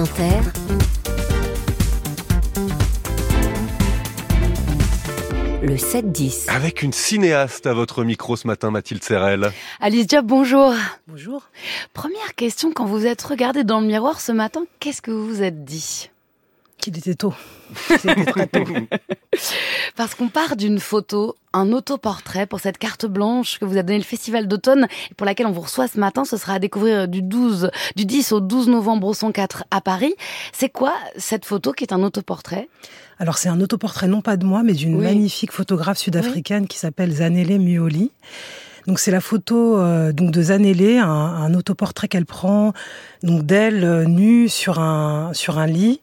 Inter, le 7-10. Avec une cinéaste à votre micro ce matin, Mathilde Serrel. Alice Diop, bonjour. Bonjour. Première question, quand vous êtes regardé dans le miroir ce matin, qu'est-ce que vous vous êtes dit? Qu'il était tôt. C'était très tôt. Parce qu'on part d'une photo, un autoportrait pour cette carte blanche que vous a donné le Festival d'automne et pour laquelle on vous reçoit ce matin. Ce sera à découvrir du 12, du 10 au 12 novembre au 104 à Paris. C'est quoi cette photo qui est un autoportrait? Alors c'est un autoportrait non pas de moi, mais d'une Oui. magnifique photographe sud-africaine qui s'appelle Zanele Muoli. Donc c'est la photo euh, donc de Zanele, un, un autoportrait qu'elle prend donc d'elle euh, nue sur un sur un lit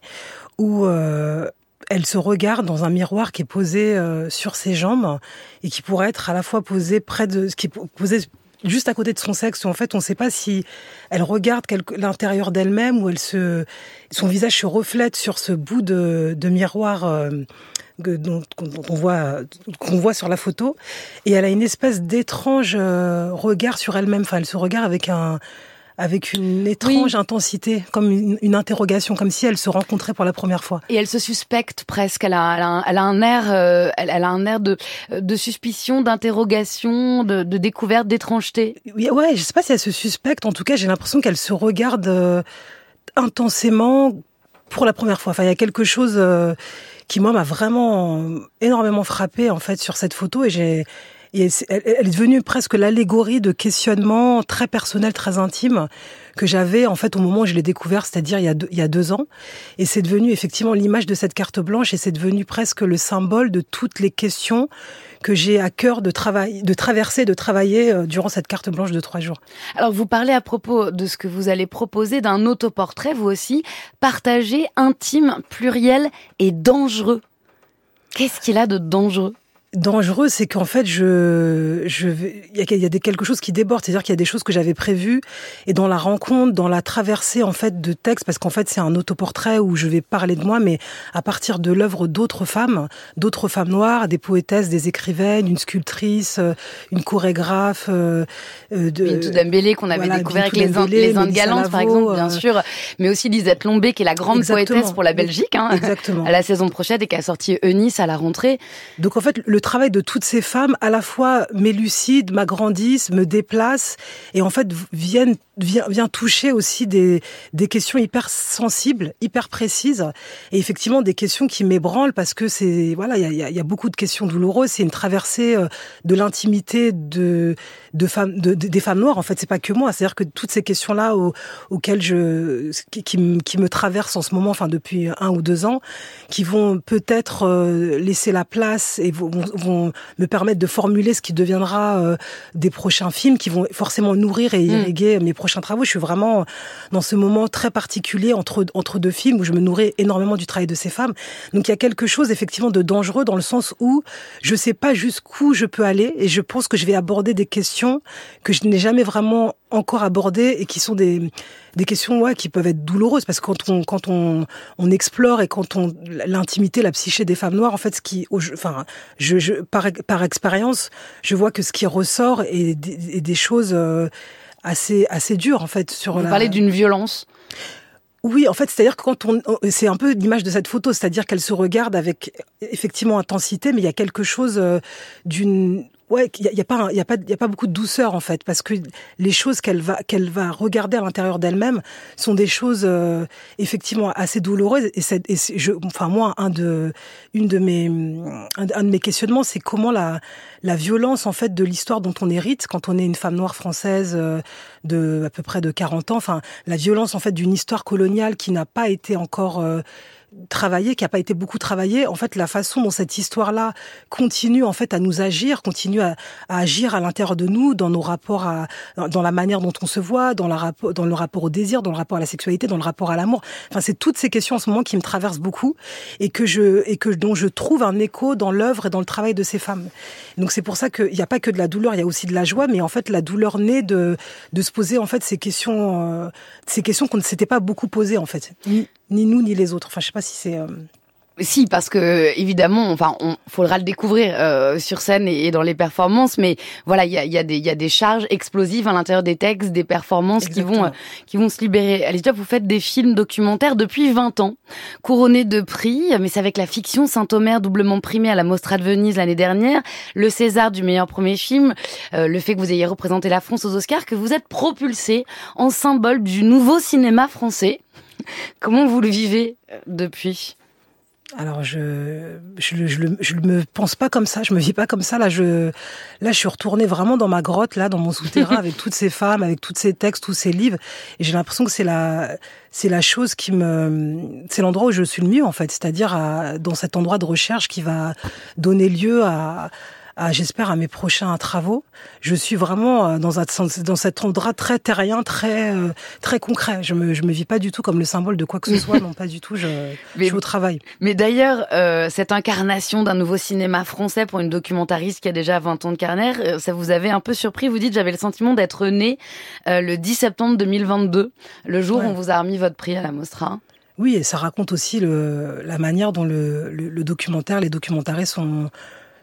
où euh, elle se regarde dans un miroir qui est posé euh, sur ses jambes et qui pourrait être à la fois posé près de qui est posé juste à côté de son sexe. où En fait, on ne sait pas si elle regarde l'intérieur d'elle-même ou elle se son visage se reflète sur ce bout de, de miroir. euh, dont, dont on voit qu'on voit sur la photo et elle a une espèce d'étrange euh, regard sur elle-même enfin elle se regarde avec un avec une étrange intensité comme une, une interrogation comme si elle se rencontrait pour la première fois. Et elle se suspecte presque. Elle a, elle a, un, elle a un air, euh, elle, elle a un air de, de suspicion, d'interrogation, de, de découverte, d'étrangeté. Oui, ouais je sais pas si elle se suspecte. En tout cas j'ai l'impression qu'elle se regarde euh, intensément pour la première fois. Enfin il y a quelque chose euh, qui moi m'a vraiment énormément frappé en fait sur cette photo. Et j'ai et elle, est devenue presque l'allégorie de questionnements très personnels, très intimes que j'avais en fait au moment où je l'ai découvert, c'est-à-dire il, y a deux- ans. Et c'est devenu effectivement l'image de cette carte blanche et c'est devenu presque le symbole de toutes les questions que j'ai à cœur de, de traverser, de travailler euh, durant cette carte blanche de trois jours. Alors vous parlez à propos de ce que vous allez proposer d'un autoportrait, vous aussi, partagé, intime, pluriel et dangereux. Qu'est-ce qu'il a de dangereux? Dangereux, c'est qu'en fait, je, je, il y a, il y a des, quelque chose qui déborde, c'est-à-dire qu'il y a des choses que j'avais prévues et dans la rencontre, dans la traversée en fait de textes, parce qu'en fait c'est un autoportrait où je vais parler de moi, mais à partir de l'œuvre d'autres femmes, d'autres femmes noires, des poétesses, des écrivaines, une sculptrice, euh, une chorégraphe, euh, euh, de Bintou Dembélé qu'on avait voilà, découvert avec les, Indes, les galantes par exemple, bien euh, sûr, mais aussi Lisette Lombé qui est la grande poétesse pour la Belgique, hein, Exactement. à la saison prochaine et qui a sorti Eunice à la rentrée. Donc en fait, le travail de toutes ces femmes, à la fois m'élucide, m'agrandissent, me déplace, et en fait viennent vient, vient toucher aussi des, des questions hyper sensibles, hyper précises, et effectivement des questions qui m'ébranlent parce que c'est voilà, il y a, beaucoup de questions douloureuses. C'est une traversée euh, de l'intimité de de femmes, de, de- des femmes noires. En fait, c'est pas que moi. C'est-à-dire que toutes ces questions-là au- auxquelles je qui, qui me traversent en ce moment, enfin depuis un ou deux ans, qui vont peut-être euh, laisser la place et vont, vont me permettre de formuler ce qui deviendra euh, des prochains films qui vont forcément nourrir et irriguer mes prochains travaux. Je suis vraiment dans ce moment très particulier entre, entre deux films où je me nourris énormément du travail de ces femmes. Donc il y a quelque chose effectivement de dangereux dans le sens où je sais pas jusqu'où je peux aller et je pense que je vais aborder des questions que je n'ai jamais vraiment encore abordées et qui sont des, des questions ouais, qui peuvent être douloureuses parce que quand on, quand on, on explore et quand on l'intimité, la psyché des femmes noires, en fait, ce qui, au- enfin, je, je, par, par expérience, je vois que ce qui ressort est des, est des choses euh, assez, assez dures en fait sur Vous la. parlez d'une violence? Oui, en fait, c'est-à-dire que quand on, on- c'est un peu l'image de cette photo, c'est-à-dire qu'elle se regarde avec effectivement intensité, mais il y a quelque chose euh, d'une Ouais, il y a, y a pas, y a pas, y a pas beaucoup de douceur en fait, parce que les choses qu'elle va, qu'elle va regarder à l'intérieur d'elle-même sont des choses euh, effectivement assez douloureuses. Et, et je, enfin moi, un de, une de mes, un de mes questionnements, c'est comment la, la violence en fait de l'histoire dont on hérite quand on est une femme noire française euh, de à peu près de 40 ans, enfin la violence en fait d'une histoire coloniale qui n'a pas été encore euh, travaillé, qui a pas été beaucoup travaillé. En fait, la façon dont cette histoire-là continue en fait à nous agir, continue à, agir à l'intérieur de nous, dans nos rapports à, dans, la manière dont on se voit, dans, le rapport au désir, dans le rapport à la sexualité, dans le rapport à l'amour. Enfin, c'est toutes ces questions en ce moment qui me traversent beaucoup et que je et que dont je trouve un écho dans l'œuvre et dans le travail de ces femmes. Donc c'est pour ça qu'il n'y a pas que de la douleur, il y a aussi de la joie, mais en fait la douleur naît de de se poser en fait ces questions, euh, ces questions qu'on ne s'était pas beaucoup posées en fait, ni nous ni les autres. Enfin, je sais pas si c'est. Euh, Si, parce que évidemment, enfin, on faudra le découvrir euh, sur scène et, dans les performances, mais voilà, il y a, y, a des, y a des charges explosives à l'intérieur des textes, des performances qui vont, euh, qui vont se libérer. Alice Diop, vous faites des films documentaires depuis 20 ans, couronnés de prix, mais c'est avec la fiction Saint-Omer doublement primé à la Mostra de Venise l'année dernière, le César du meilleur premier film, euh, le fait que vous ayez représenté la France aux Oscars, que vous êtes propulsé en symbole du nouveau cinéma français. Comment vous le vivez depuis? Alors je je, je, je me pense pas comme ça, je me vis pas comme ça. Là je là je suis retournée vraiment dans ma grotte là, dans mon souterrain avec toutes ces femmes, avec tous ces textes, tous ces livres, et j'ai l'impression que c'est la c'est la chose qui me c'est l'endroit où je suis le mieux en fait, c'est-à-dire dans cet endroit de recherche qui va donner lieu à j'espère, à mes prochains travaux. Je suis vraiment euh, dans, un, dans cet endroit très terrien, très euh, très concret. Je me je me vis pas du tout comme le symbole de quoi que ce soit, non pas du tout. Je, mais, je suis au travail. Mais d'ailleurs, euh, cette incarnation d'un nouveau cinéma français pour une documentariste qui a déjà 20 ans de carrière, ça vous avait un peu surpris. Vous dites, j'avais le sentiment d'être né le 10 septembre 2022, le jour où on vous a remis votre prix à la Mostra. Oui, et ça raconte aussi le, la manière dont le, le, le documentaire, les documentaristes sont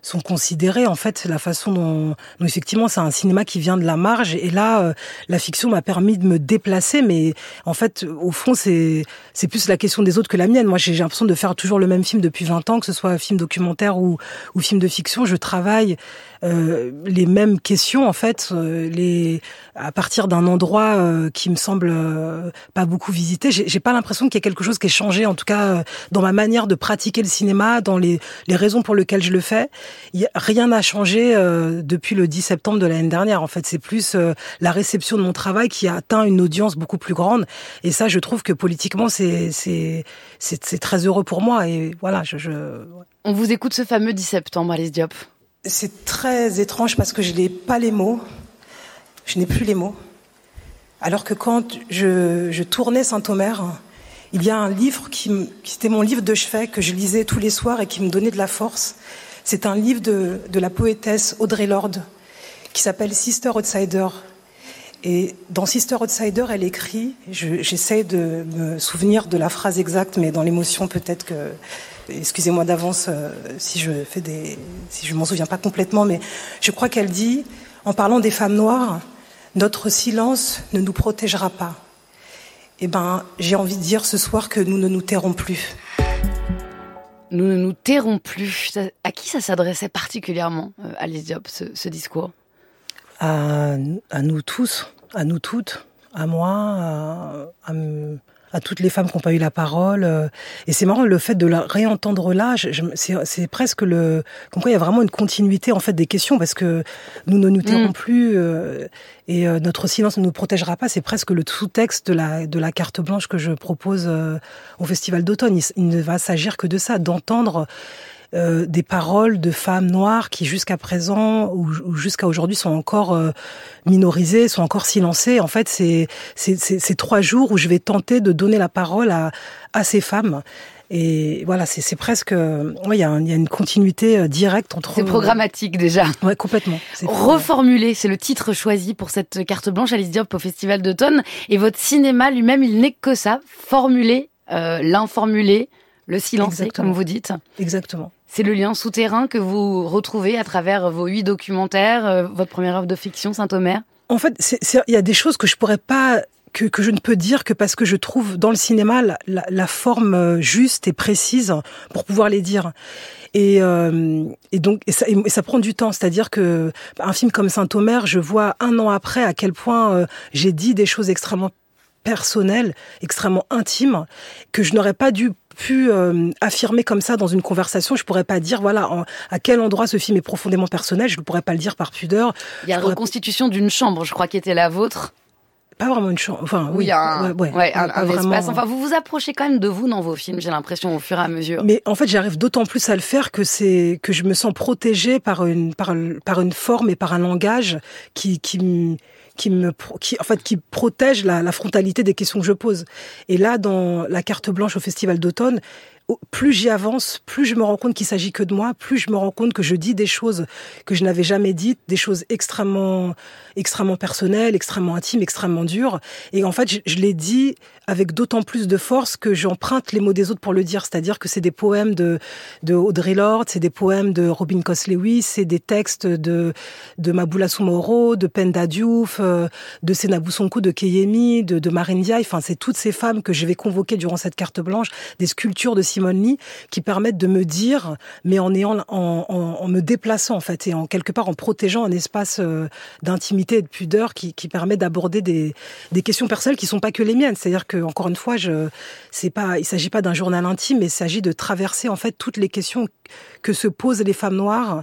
sont considérés. En fait, la façon dont, effectivement, c'est un cinéma qui vient de la marge. Et là, euh, la fiction m'a permis de me déplacer. Mais en fait, au fond, c'est c'est plus la question des autres que la mienne. Moi, j'ai l'impression de faire toujours le même film depuis 20 ans, que ce soit film documentaire ou, ou film de fiction. Je travaille euh, les mêmes questions, en fait, euh, les à partir d'un endroit euh, qui me semble pas beaucoup visité. J'ai pas l'impression qu'il y ait quelque chose qui ait changé, en tout cas dans ma manière de pratiquer le cinéma, dans les, les raisons pour lesquelles je le fais rien n'a changé euh, depuis le 10 septembre de l'année dernière. En fait, c'est plus euh, la réception de mon travail qui a atteint une audience beaucoup plus grande. Et ça, je trouve que politiquement, c'est c'est c'est très heureux pour moi. Et voilà, je, je... On vous écoute ce fameux 10 septembre, Alice Diop. C'est très étrange parce que je n'ai pas les mots. Je n'ai plus les mots. Alors que quand je, je tournais Saint-Omer, il y a un livre qui, qui était mon livre de chevet que je lisais tous les soirs et qui me donnait de la force. C'est un livre de, la poétesse Audrey Lorde qui s'appelle Sister Outsider. Et dans Sister Outsider, elle écrit, j'essaie de me souvenir de la phrase exacte, mais dans l'émotion peut-être que, excusez-moi d'avance euh, si je fais des, si je m'en souviens pas complètement, mais je crois qu'elle dit, en parlant des femmes noires, notre silence ne nous protégera pas. Eh ben, j'ai envie de dire ce soir que nous ne nous tairons plus. Nous ne nous tairons plus. À qui ça s'adressait particulièrement, euh, Alice Diop, ce, discours? À, nous tous, à nous toutes, à moi, à, à toutes les femmes qui n'ont pas eu la parole. Euh, et c'est marrant le fait de la réentendre là. C'est presque le comme quoi il y a vraiment une continuité en fait des questions parce que nous ne nous tairons mm. plus euh, et euh, notre silence ne nous protégera pas. C'est presque le sous-texte de la de la carte blanche que je propose au festival d'automne. il, ne va s'agir que de ça, d'entendre euh, des paroles de femmes noires qui jusqu'à présent ou, jusqu'à aujourd'hui sont encore euh, minorisées, sont encore silencées. En fait, c'est ces trois jours où je vais tenter de donner la parole à, à ces femmes. Et voilà, c'est presque, il y, a une continuité euh, directe entre. C'est programmatique déjà. Ouais, complètement. Reformuler, c'est le titre choisi pour cette carte blanche Alice Diop au Festival d'automne. Et votre cinéma lui-même, il n'est que ça, formuler, euh, l'informuler, le silencer, comme vous dites. Exactement. C'est le lien souterrain que vous retrouvez à travers vos huit documentaires, euh, votre première œuvre de fiction, Saint-Omer? En fait, il y a des choses que je pourrais pas que, je ne peux dire que parce que je trouve dans le cinéma la, forme euh, juste et précise pour pouvoir les dire. Et, euh, donc et ça, prend du temps, c'est-à-dire que un film comme Saint-Omer, je vois un an après à quel point j'ai dit des choses extrêmement personnelles, extrêmement intimes, que je n'aurais pas dû pu euh, affirmer comme ça dans une conversation. Je pourrais pas dire voilà à quel endroit ce film est profondément personnel. Je ne pourrais pas le dire par pudeur. Il y a la reconstitution d'une chambre, je crois, qui était la vôtre. Pas vraiment une chambre. Enfin, oui, un, ouais, un, un espace. Enfin, vous vous approchez quand même de vous dans vos films. J'ai l'impression au fur et à mesure. Mais en fait, j'arrive d'autant plus à le faire que c'est que je me sens protégée par une par par une forme et par un langage qui qui qui me qui en fait qui protège la, la, frontalité des questions que je pose. Et là, dans la carte blanche au Festival d'automne, plus j'y avance, plus je me rends compte qu'il s'agit que de moi, plus je me rends compte que je dis des choses que je n'avais jamais dites, des choses extrêmement, extrêmement personnelles, extrêmement intimes, extrêmement dures. Et en fait, je, je l'ai dit avec d'autant plus de force que j'emprunte les mots des autres pour le dire. C'est-à-dire que c'est des poèmes de, de Audrey Lorde, c'est des poèmes de Robin Cos-Lewis, c'est des textes de, de Maboula Soumoro, de Penda Diouf, euh, de Senabu Sonko, de Keyemi, de, de Marine Diaye. Enfin, c'est toutes ces femmes que je vais convoquer durant cette carte blanche, des sculptures de Qui permettent de me dire, mais en ayant, en, me déplaçant en fait et en quelque part en protégeant un espace euh, d'intimité et de pudeur qui, permet d'aborder des, questions personnelles qui sont pas que les miennes. C'est-à-dire que encore une fois, je, c'est pas, il s'agit pas d'un journal intime, mais il s'agit de traverser en fait toutes les questions que se posent les femmes noires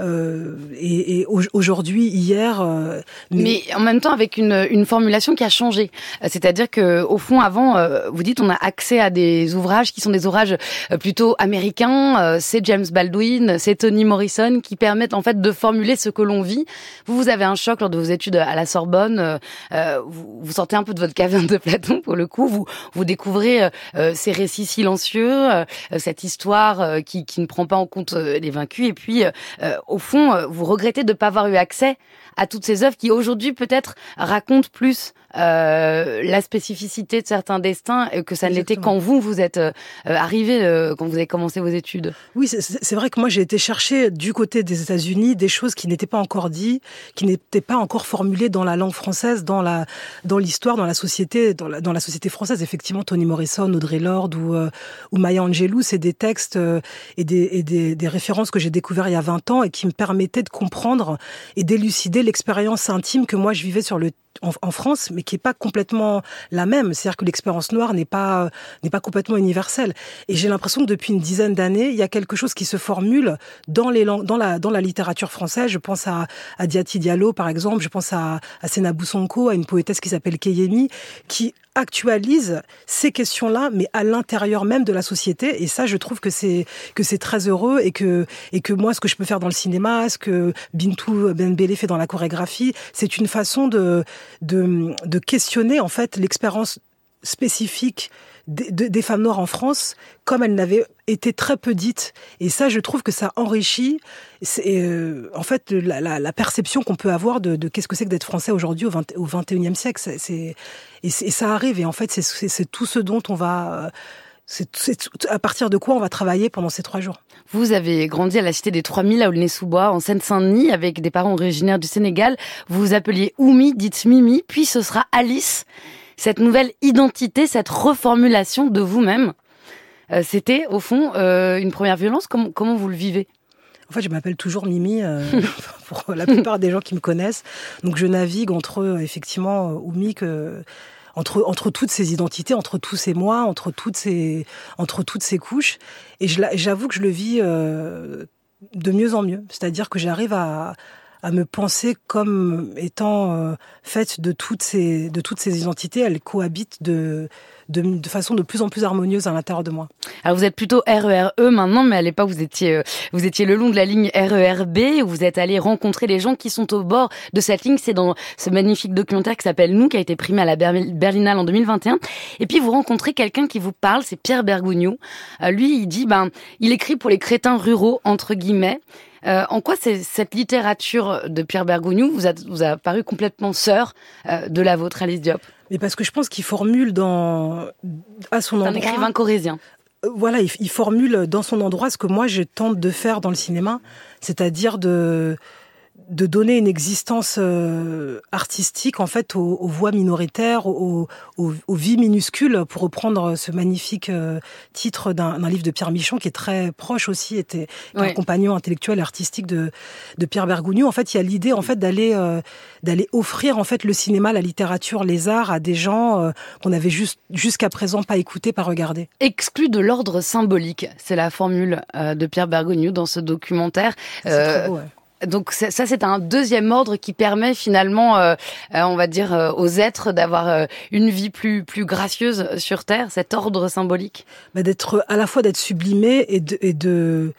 euh, et, et aujourd'hui, hier. Euh, mais... mais... en même temps, avec une, une formulation qui a changé. Euh, c'est-à-dire que, au fond, avant, euh, vous dites, on a accès à des ouvrages qui sont des ouvrages plutôt américains. C'est James Baldwin, c'est Toni Morrison qui permettent en fait de formuler ce que l'on vit. Vous, vous avez un choc lors de vos études à la Sorbonne. Vous, vous, sortez un peu de votre caverne de Platon pour le coup. Vous, vous découvrez ces récits silencieux, cette histoire qui, qui ne prend pas en compte les vaincus. Et puis, au fond, euh, vous regrettez de ne pas avoir eu accès à toutes ces œuvres qui aujourd'hui peut-être racontent plus euh, la spécificité de certains destins que ça ne l'était quand vous vous êtes euh, arrivé euh, quand vous avez commencé vos études. Oui, c'est vrai que moi j'ai été chercher du côté des États-Unis des choses qui n'étaient pas encore dites, qui n'étaient pas encore formulées dans la langue française, dans la dans l'histoire, dans la société, dans la, dans la société française. Effectivement, Toni Morrison, Audrey Lorde ou euh, ou Maya Angelou, c'est des textes euh, et des et des, des références que j'ai découvert il y a 20 ans et qui me permettaient de comprendre et d'élucider l'expérience intime que moi je vivais sur le en, en, France, mais qui est pas complètement la même. C'est-à-dire que l'expérience noire n'est pas n'est pas complètement universelle. Et j'ai l'impression que depuis une dizaine d'années, il y a quelque chose qui se formule dans les dans la dans la littérature française. Je pense à, à Diati Diallo par exemple. Je pense à, à Senabou Sonko, à une poétesse qui s'appelle Keyemi, qui actualise ces questions-là, mais à l'intérieur même de la société. Et ça, je trouve que c'est que c'est très heureux et que et que moi, ce que je peux faire dans le cinéma, ce que Bintou Ben Bélé fait dans la chorégraphie, c'est une façon de de, de questionner en fait l'expérience spécifique des, femmes noires en France, comme elles n'avaient été très peu dites. Et ça, je trouve que ça enrichit, euh, en fait, la, la, perception qu'on peut avoir de, qu'est-ce que c'est que d'être français aujourd'hui au, 20, au 21e siècle. C'est, et, ça arrive. Et en fait, c'est tout ce dont on va... C'est à partir de quoi on va travailler pendant ces trois jours. Vous avez grandi à la cité des 3000 à Aulnay-sous-Bois, en Seine-Saint-Denis, avec des parents originaires du Sénégal. Vous vous appeliez Oumi, dites Mimi, puis ce sera Alice cette nouvelle identité, cette reformulation de vous-même, euh, c'était au fond euh, une première violence. Comment, comment vous le vivez? En fait, je m'appelle toujours Mimi euh, pour la plupart des gens qui me connaissent. Donc, je navigue entre effectivement Oumi que entre entre toutes ces identités, entre tous ces mois, entre toutes ces entre toutes ces couches. Et j'avoue que je le vis de mieux en mieux. C'est-à-dire que j'arrive à à me penser comme étant euh, faite de toutes ces de toutes ces identités. Elles cohabitent de, de, de façon de plus en plus harmonieuse à l'intérieur de moi. Alors vous êtes plutôt RERE e maintenant, mais à l'époque vous étiez euh, vous étiez le long de la ligne RERB. Où vous êtes allé rencontrer les gens qui sont au bord de cette ligne. C'est dans ce magnifique documentaire qui s'appelle Nous, qui a été primé à la Berlinale en 2021. Et puis vous rencontrez quelqu'un qui vous parle, c'est Pierre Bergougnou. Euh, lui, il dit ben il écrit pour les crétins ruraux entre guillemets. Euh, en quoi cette littérature de Pierre Bergogneau vous a, vous a paru complètement sœur euh, de la vôtre, Alice Diop? Mais parce que je pense qu'il formule dans à son endroit. un écrivain corésien. Euh, voilà, il, il, formule dans son endroit ce que moi je tente de faire dans le cinéma, c'est-à-dire de de donner une existence euh, artistique en fait aux, aux voix minoritaires, aux, aux, aux, vies minuscules, pour reprendre ce magnifique euh, titre d'un livre de Pierre Michon qui est très proche aussi, était ouais. un compagnon intellectuel et artistique de, de Pierre Bergougnou. En fait, il y a l'idée en fait d'aller euh, d'aller offrir en fait le cinéma, la littérature, les arts à des gens euh, qu'on avait juste jusqu'à présent pas écouté, pas regardé. Exclu de l'ordre symbolique, c'est la formule euh, de Pierre Bergougnou dans ce documentaire. C'est beau, ouais donc ça, c'est un deuxième ordre qui permet finalement, euh, euh, on va dire, euh, aux êtres d'avoir euh, une vie plus plus gracieuse sur Terre. Cet ordre symbolique. Bah d'être à la fois d'être sublimé et de, et de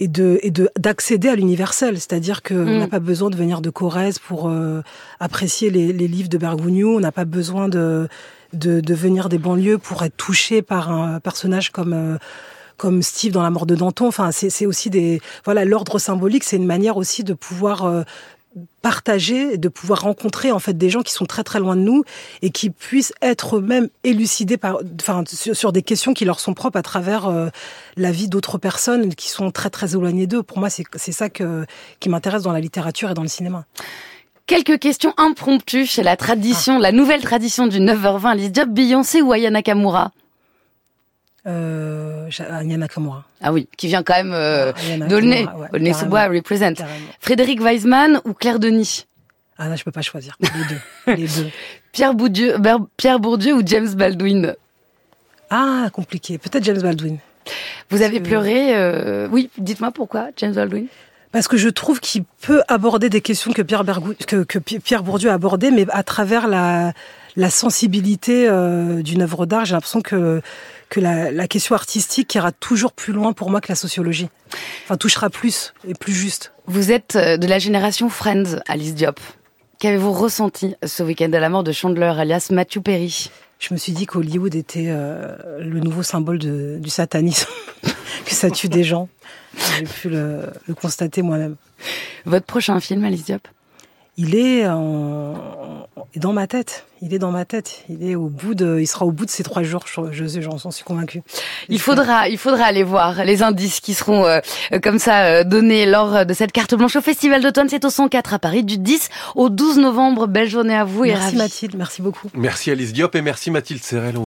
et de et de d'accéder à l'universel, c'est-à-dire que mm. on n'a pas besoin de venir de Corrèze pour euh, apprécier les, les livres de Bergogneau, on n'a pas besoin de, de de venir des banlieues pour être touché par un personnage comme comme Steve dans La mort de Danton. Enfin, c'est aussi des voilà l'ordre symbolique, c'est une manière aussi de pouvoir euh, partager, de pouvoir rencontrer en fait des gens qui sont très très loin de nous et qui puissent être eux-mêmes élucidés par, enfin, sur, des questions qui leur sont propres à travers euh, la vie d'autres personnes qui sont très très éloignées d'eux. Pour moi, c'est ça que, qui m'intéresse dans la littérature et dans le cinéma. Quelques questions impromptues chez la tradition, la nouvelle tradition du 9h20, Alice Diop, Beyoncé ou Ayana Nakamura? Euh, Nakamura. Ah oui, qui vient quand même euh, d'Aulnay, ouais, sous represent. Frédéric Weisman ou Claire Denis Ah là, je peux pas choisir. Les deux. Les deux. Pierre, Bourdieu, Pierre Bourdieu ou James Baldwin Ah, compliqué. Peut-être James Baldwin. Vous avez pleuré euh... Oui, dites-moi pourquoi James Baldwin parce que je trouve qu'il peut aborder des questions que Pierre, que, que Pierre Bourdieu a abordées, mais à travers la, la sensibilité euh, d'une œuvre d'art. J'ai l'impression que que la, la, question artistique ira toujours plus loin pour moi que la sociologie. Enfin, touchera plus et plus juste. Vous êtes euh, de la génération Friends, Alice Diop. Qu'avez-vous ressenti ce week-end à la mort de Chandler, alias Matthew Perry? Je me suis dit qu'Hollywood était euh, le nouveau symbole de, du satanisme, que ça tue des gens. J'ai pu le, le constater moi-même. Votre prochain film, Alice Diop? Il est en, dans ma tête. Il est dans ma tête. Il est au bout de, il sera au bout de ces trois jours. Je, je j'en suis convaincue. Il faudra, il faudra aller voir les indices qui seront euh, comme ça euh, donnés lors de cette carte blanche au Festival d'automne. C'est au 104 à Paris du 10 au 12 novembre. Belle journée à vous merci et Mathilde, merci beaucoup. Merci Alice Diop et merci Mathilde Serrel.